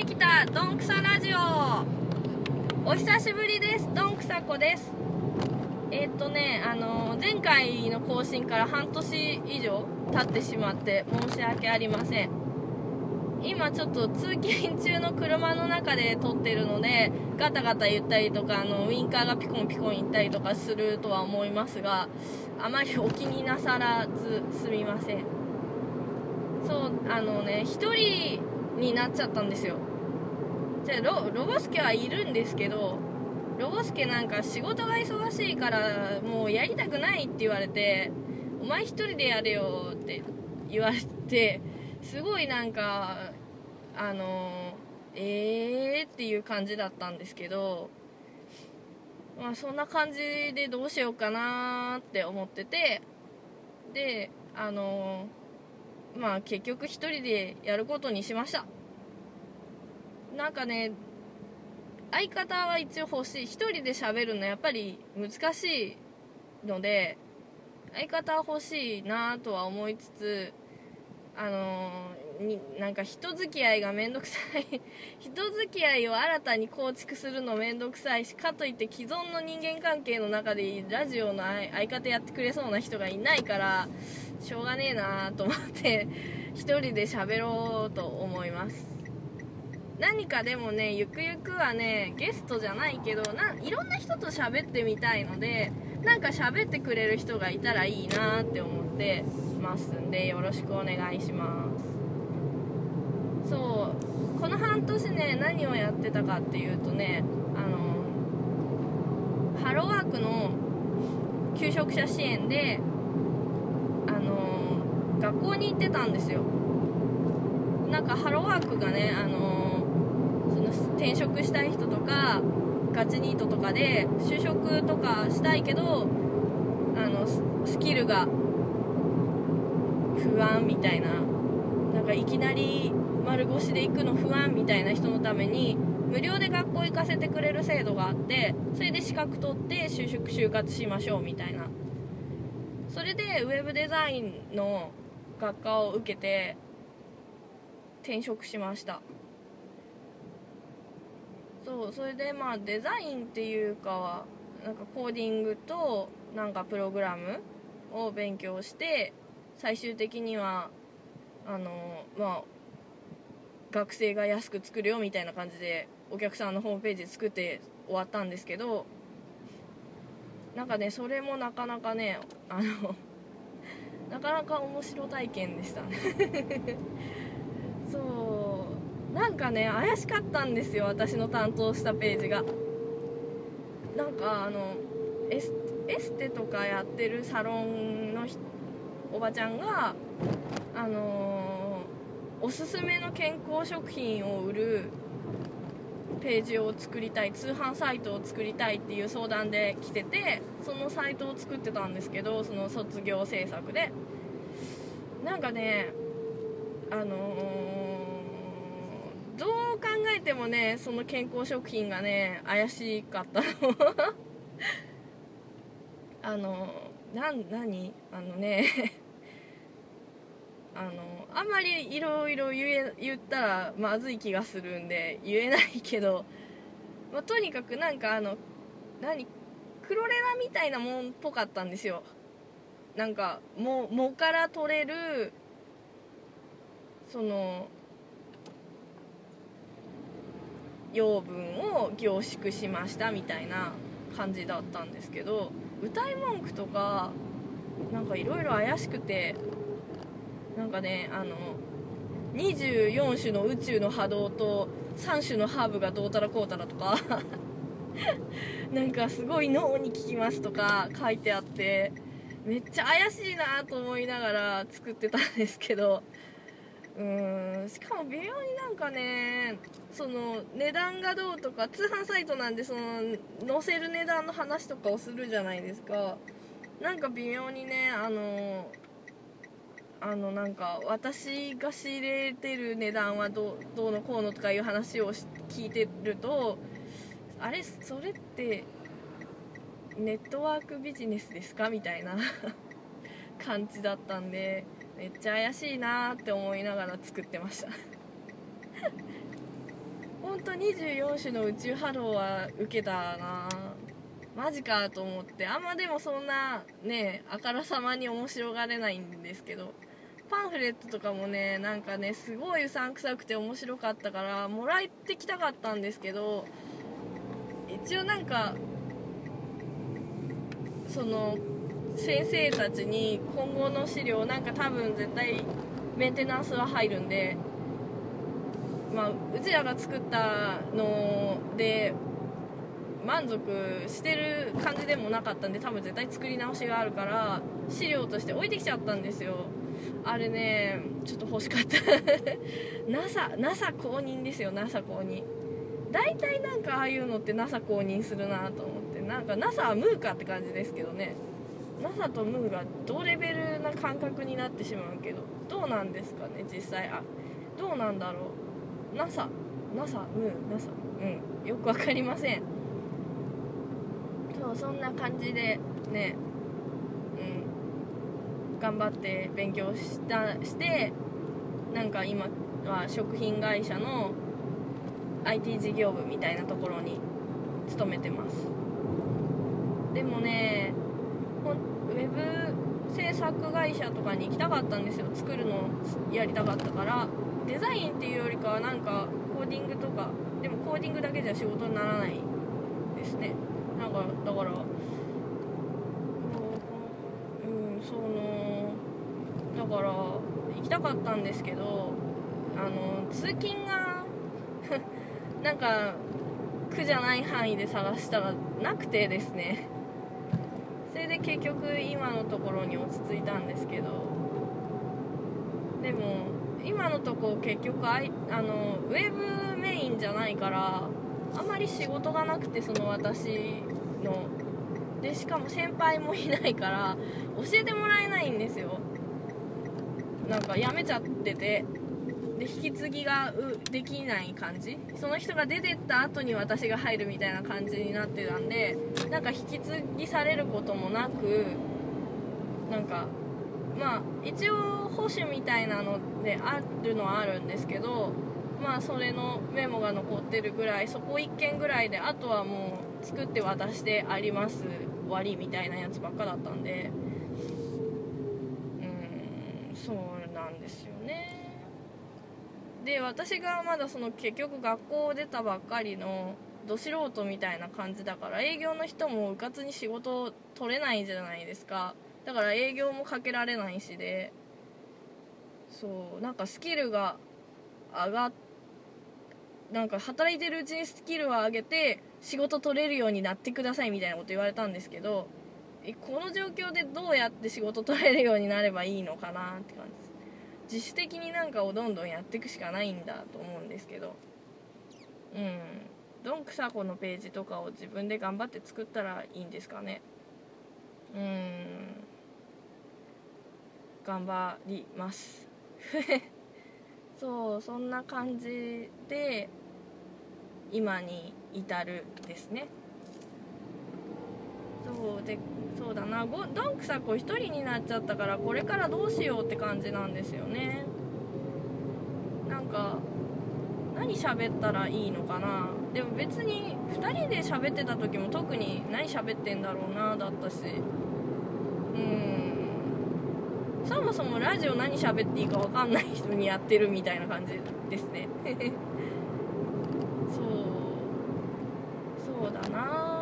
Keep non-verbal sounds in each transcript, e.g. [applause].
ってきたどんくさラジオ。お久しぶりです。どんくさこです。えーっとねあの前回の更新から半年以上経ってしまって申し訳ありません。今ちょっと通勤中の車の中で撮ってるのでガタガタ言ったりとかあのウインカーがピコンピコン言ったりとかするとは思いますがあまりお気になさらずすみません。そうあのね1人になっちゃったんですよ。じゃあロロボスケはいるんですけどロボスケなんか仕事が忙しいからもうやりたくないって言われてお前1人でやれよって言われてすごいなんかあのえーっていう感じだったんですけどまあそんな感じでどうしようかなって思っててであのまあ結局1人でやることにしました。なんかね相方は一応欲しい。1人で喋るのやっぱり難しいので相方は欲しいなとは思いつつあのになんか人付き合いが面倒くさい。[laughs] 人付き合いを新たに構築するの面倒くさいしかといって既存の人間関係の中でラジオの相方やってくれそうな人がいないからしょうがねえなと思って一人で喋ろうと思います。何かでもねゆくゆくはねゲストじゃないけどないろんな人と喋ってみたいのでなんか喋ってくれる人がいたらいいなって思ってますんでよろしくお願いします。そうこの半年ね何をやってたかっていうとねあのハローワークの求職者支援であの学校に行ってたんですよ。なんかハローワークがねあの転職したい人とかガチニートとかで就職とかしたいけどあのスキルが不安みたいななんかいきなり丸腰で行くの不安みたいな人のために無料で学校行かせてくれる制度があってそれで資格取って就職就活しましょうみたいな。それでウェブデザインの学科を受けて転職しました。そうそれでまあデザインっていうかはなんかコーディングとなんかプログラムを勉強して最終的にはあのまあ学生が安く作るよみたいな感じでお客さんのホームページ作って終わったんですけどなんかねそれもなかなかねあのなかなか面白体験でしたね。なんかね怪しかったんですよ私の担当したページが。なんかあのエステとかやってるサロンのおばちゃんがあのー、おすすめの健康食品を売るページを作りたい通販サイトを作りたいっていう相談で来ててそのサイトを作ってたんですけどその卒業制作で。なんかねあのー、てもねその健康食品がね怪しかったの。[laughs] あのなん何？あのね [laughs] あのあんまりいろいろ言ったらまずい気がするんで言えないけど、まあ、とにかくなんかあの何？クロレラみたいなもんっぽかったんですよ。なんか藻藻から取れるその養分を凝縮しましたみたいな感じだったんですけど歌い文句とかなんかいろいろ怪しくてなんかねあの24種の宇宙の波動と3種のハーブがどうたらこうたらとか [laughs] なんかすごい脳に効きますとか書いてあってめっちゃ怪しいなと思いながら作ってたんですけどうんしかも微妙になんかねその値段がどうとか通販サイトなんでその載せる値段の話とかをするじゃないですか。なんか微妙にねあのあのなんか私が仕入れてる値段はどどうのこうのとかいう話を聞いてるとあれそれってネットワークビジネスですか？みたいな [laughs] 感じだったんで。めっちゃ怪しいなって思いながら作ってました。ほんと24種の宇宙波動は受けたなマジかと思って。あんまでもそんなねあからさまに面白がれないんですけど。パンフレットとかもねなんかねすごいうさんくさくて面白かったからもらってきたかったんですけど一応なんかその先生たちに今後の資料なんか多分絶対メンテナンスは入るんでまあうちらが作ったので満足してる感じでもなかったんで多分絶対作り直しがあるから資料として置いてきちゃったんですよ。あれねちょっと欲しかった。[laughs] NASA, NASA 公認ですよ NASA 公認。大体なんかああいうのって NASA 公認するなと思って。なんか NASA はムーかって感じですけどね。NASA とムーが同レベルな感覚になってしまうけどどうなんですかね実際。あどうなんだろう。NASA NASA ムー。NASA うん。よく分かりません。そうそんな感じでね。うん。頑張って勉強したしてなんか今は食品会社の IT 事業部みたいなところに勤めてます。でもね作会社とかに行きたかったんですよ。作るのやりたかったから。デザインっていうよりかはなんかコーディングとか。でもコーディングだけじゃ仕事にならないですね。なんかだからうんそのだから行きたかったんですけどあの通勤が [laughs] なんか苦じゃない範囲で探したらなくてですね。れで結局今のところに落ち着いたんですけど。でも今のとこ結局あいあのウェブメインじゃないからあまり仕事がなくてその私の。でしかも先輩もいないから教えてもらえないんですよ。なんか辞めちゃってて。で引き継ぎができない感じ？その人が出てった後に私が入るみたいな感じになってたんでなんか引き継ぎされることもなくなんかまあ一応保守みたいなのであるのはあるんですけどまあそれのメモが残ってるぐらいそこ1件ぐらいであとはもう作って渡してあります終わりみたいなやつばっかだったんで。うんそうなんですよね。で私がまだその結局学校を出たばっかりのど素人みたいな感じだから営業の人もうかつに仕事取れないじゃないですか。だから営業もかけられないしでそうなんかスキルが上がっなんか働いてるうちにスキルを上げて仕事取れるようになってくださいみたいなこと言われたんですけどこの状況でどうやって仕事取れるようになればいいのかなって感じ。自主的になんかをどんどんやっていくしかないんだと思うんですけど。うん。どんくさこのページとかを自分で頑張って作ったらいいんですかね。うん。頑張ります。[laughs] そうそんな感じで今に至るですね。そうでそうだな。ごどんくさこ1人になっちゃったからこれからどうしようって感じなんですよね。なんか何喋ったらいいのかな。でも別に2人で喋ってた時も特に何喋ってんだろうなだったし。うん。そもそもラジオ何喋っていいか分かんない人にやってるみたいな感じですね [laughs] そうそうだな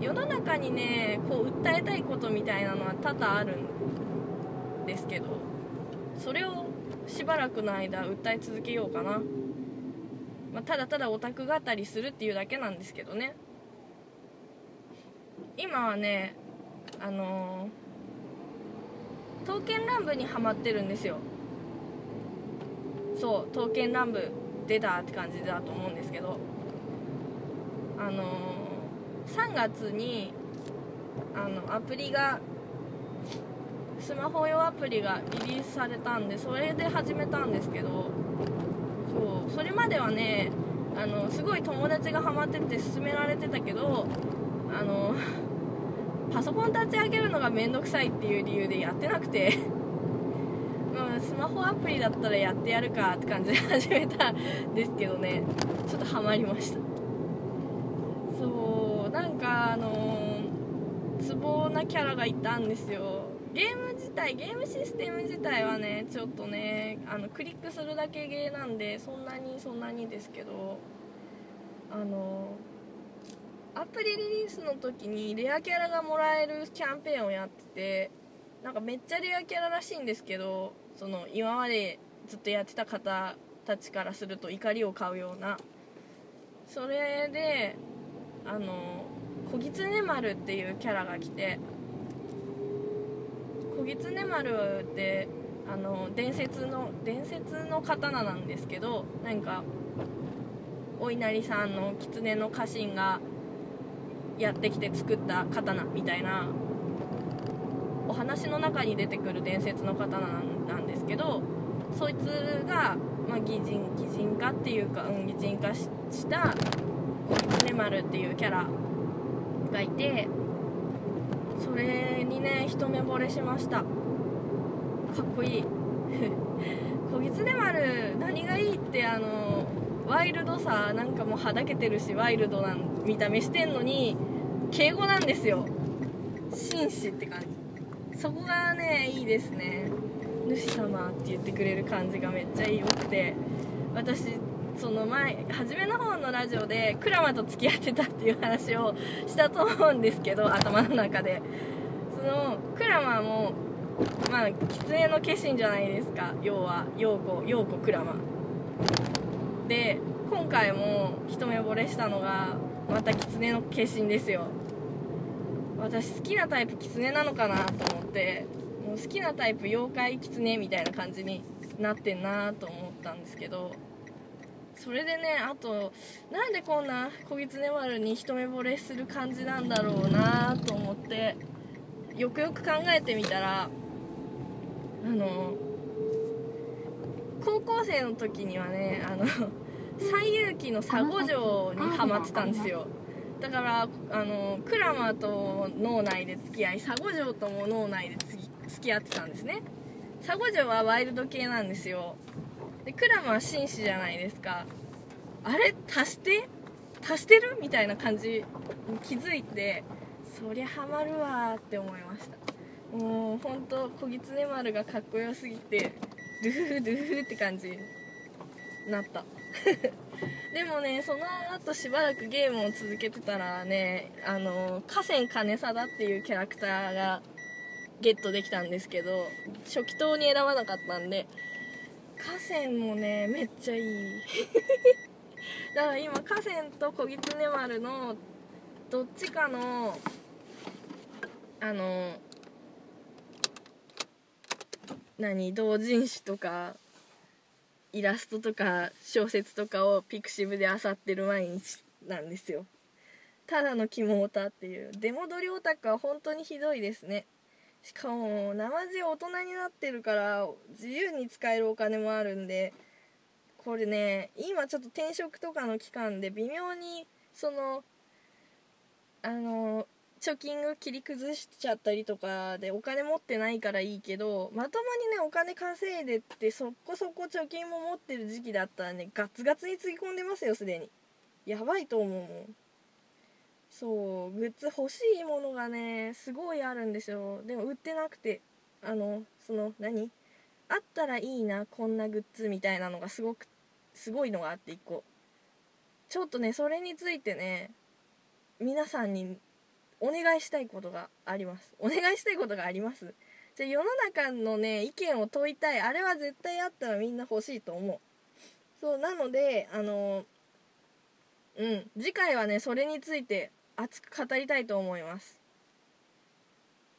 世の中にねこう訴えたいことみたいなのは多々あるんですけどそれをしばらくの間訴え続けようかな、まあ、ただただオタク語りするっていうだけなんですけどね。今はねあのー、刀剣乱舞にはまってるんですよ。そう刀剣乱舞出たって感じだと思うんですけどあのー3月にあのアプリがスマホ用アプリがリリースされたんでそれで始めたんですけどそうそれまではねあのすごい友達がハマってて勧められてたけどあの [laughs] パソコン立ち上げるのがめんどくさいっていう理由でやってなくて、[laughs] うん、スマホアプリだったらやってやるかって感じで始めたんですけどね。ちょっとハマりました。そうなんかあのツボなキャラがいたんですよ。ゲーム自体ゲームシステム自体はねちょっとねあのクリックするだけゲーなんでそんなにそんなにですけどあのアプリリリースの時にレアキャラがもらえるキャンペーンをやっててなんかめっちゃレアキャラらしいんですけどその今までずっとやってた方たちからすると怒りを買うような。それであの小狐丸っていうキャラが来て小狐丸ってあの伝説の伝説の刀なんですけどなんかお稲荷さんの狐の家臣がやってきて作った刀みたいなお話の中に出てくる伝説の刀なんですけどそいつが、まあ、擬人擬人化っていうか、うん、擬人化した小狐丸っていうキャラがいてそれにね一目惚れしました。かっこいい。小狐丸何がいいってあのワイルドさなんかもうはだけてるしワイルドな見た目してんのに敬語なんですよ。紳士って感じ。そこがねいいですね。主様って言ってくれる感じがめっちゃ良くて私その前初めの方のラジオでクラマと付き合ってたっていう話をしたと思うんですけど [laughs] 頭の中で。そのクラマもまあ狐の化身じゃないですか。要は陽子陽子クラマ。で今回も一目惚れしたのがまた狐の化身ですよ。私好きなタイプ狐なのかなと思ってもう好きなタイプ妖怪狐みたいな感じになってんなと思ったんですけどそれでねあとなんでこんな小狐丸に一目惚れする感じなんだろうなと思ってよくよく考えてみたらあの高校生の時にはねあの西遊記の佐護城にハマってたんですよ。だからあのクラマと脳内で付き合い佐護城とも脳内で付き合ってたんですね。佐護城はワイルド系なんですよ。でクラマは紳士じゃないですか。あれ足して？足してる？みたいな感じに気づいてそりゃハマるわって思いました。もうほんと小狐丸がかっこよすぎてドゥフドゥフって感じになった。[laughs] でもねその後しばらくゲームを続けてたらねあの河川金貞っていうキャラクターがゲットできたんですけど初期島に選ばなかったんで河川もねめっちゃいい。[laughs] だから今河川と小狐丸のどっちかのあの何同人誌とかイラストとか小説とかをピクシブで漁ってる毎日なんですよ。ただのキモオタっていう。出戻りオタクは本当にひどいですね。しかも生地大人になってるから自由に使えるお金もあるんでこれね今ちょっと転職とかの期間で微妙にそのあの貯金を切り崩しちゃったりとかでお金持ってないからいいけどまともにねお金稼いでってそこそこ貯金も持ってる時期だったらねガツガツにつぎ込んでますよすでに。やばいと思うもん。そうグッズ欲しいものがねすごいあるんですよ。でも売ってなくてあのその何？あったらいいなこんなグッズみたいなのがすごくすごいのがあって1個。ちょっとねそれについてね皆さんにお願いしたいことがあります。お願いしたいことがあります。じゃ世の中のね意見を問いたい。あれは絶対あったらみんな欲しいと思う。そうなのであのうん次回はねそれについて熱く語りたいと思います。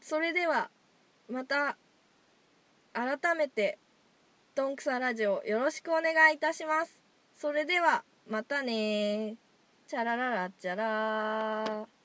それではまた改めてどんくさラジオよろしくお願いいたします。それではまたねチャラララチャラー。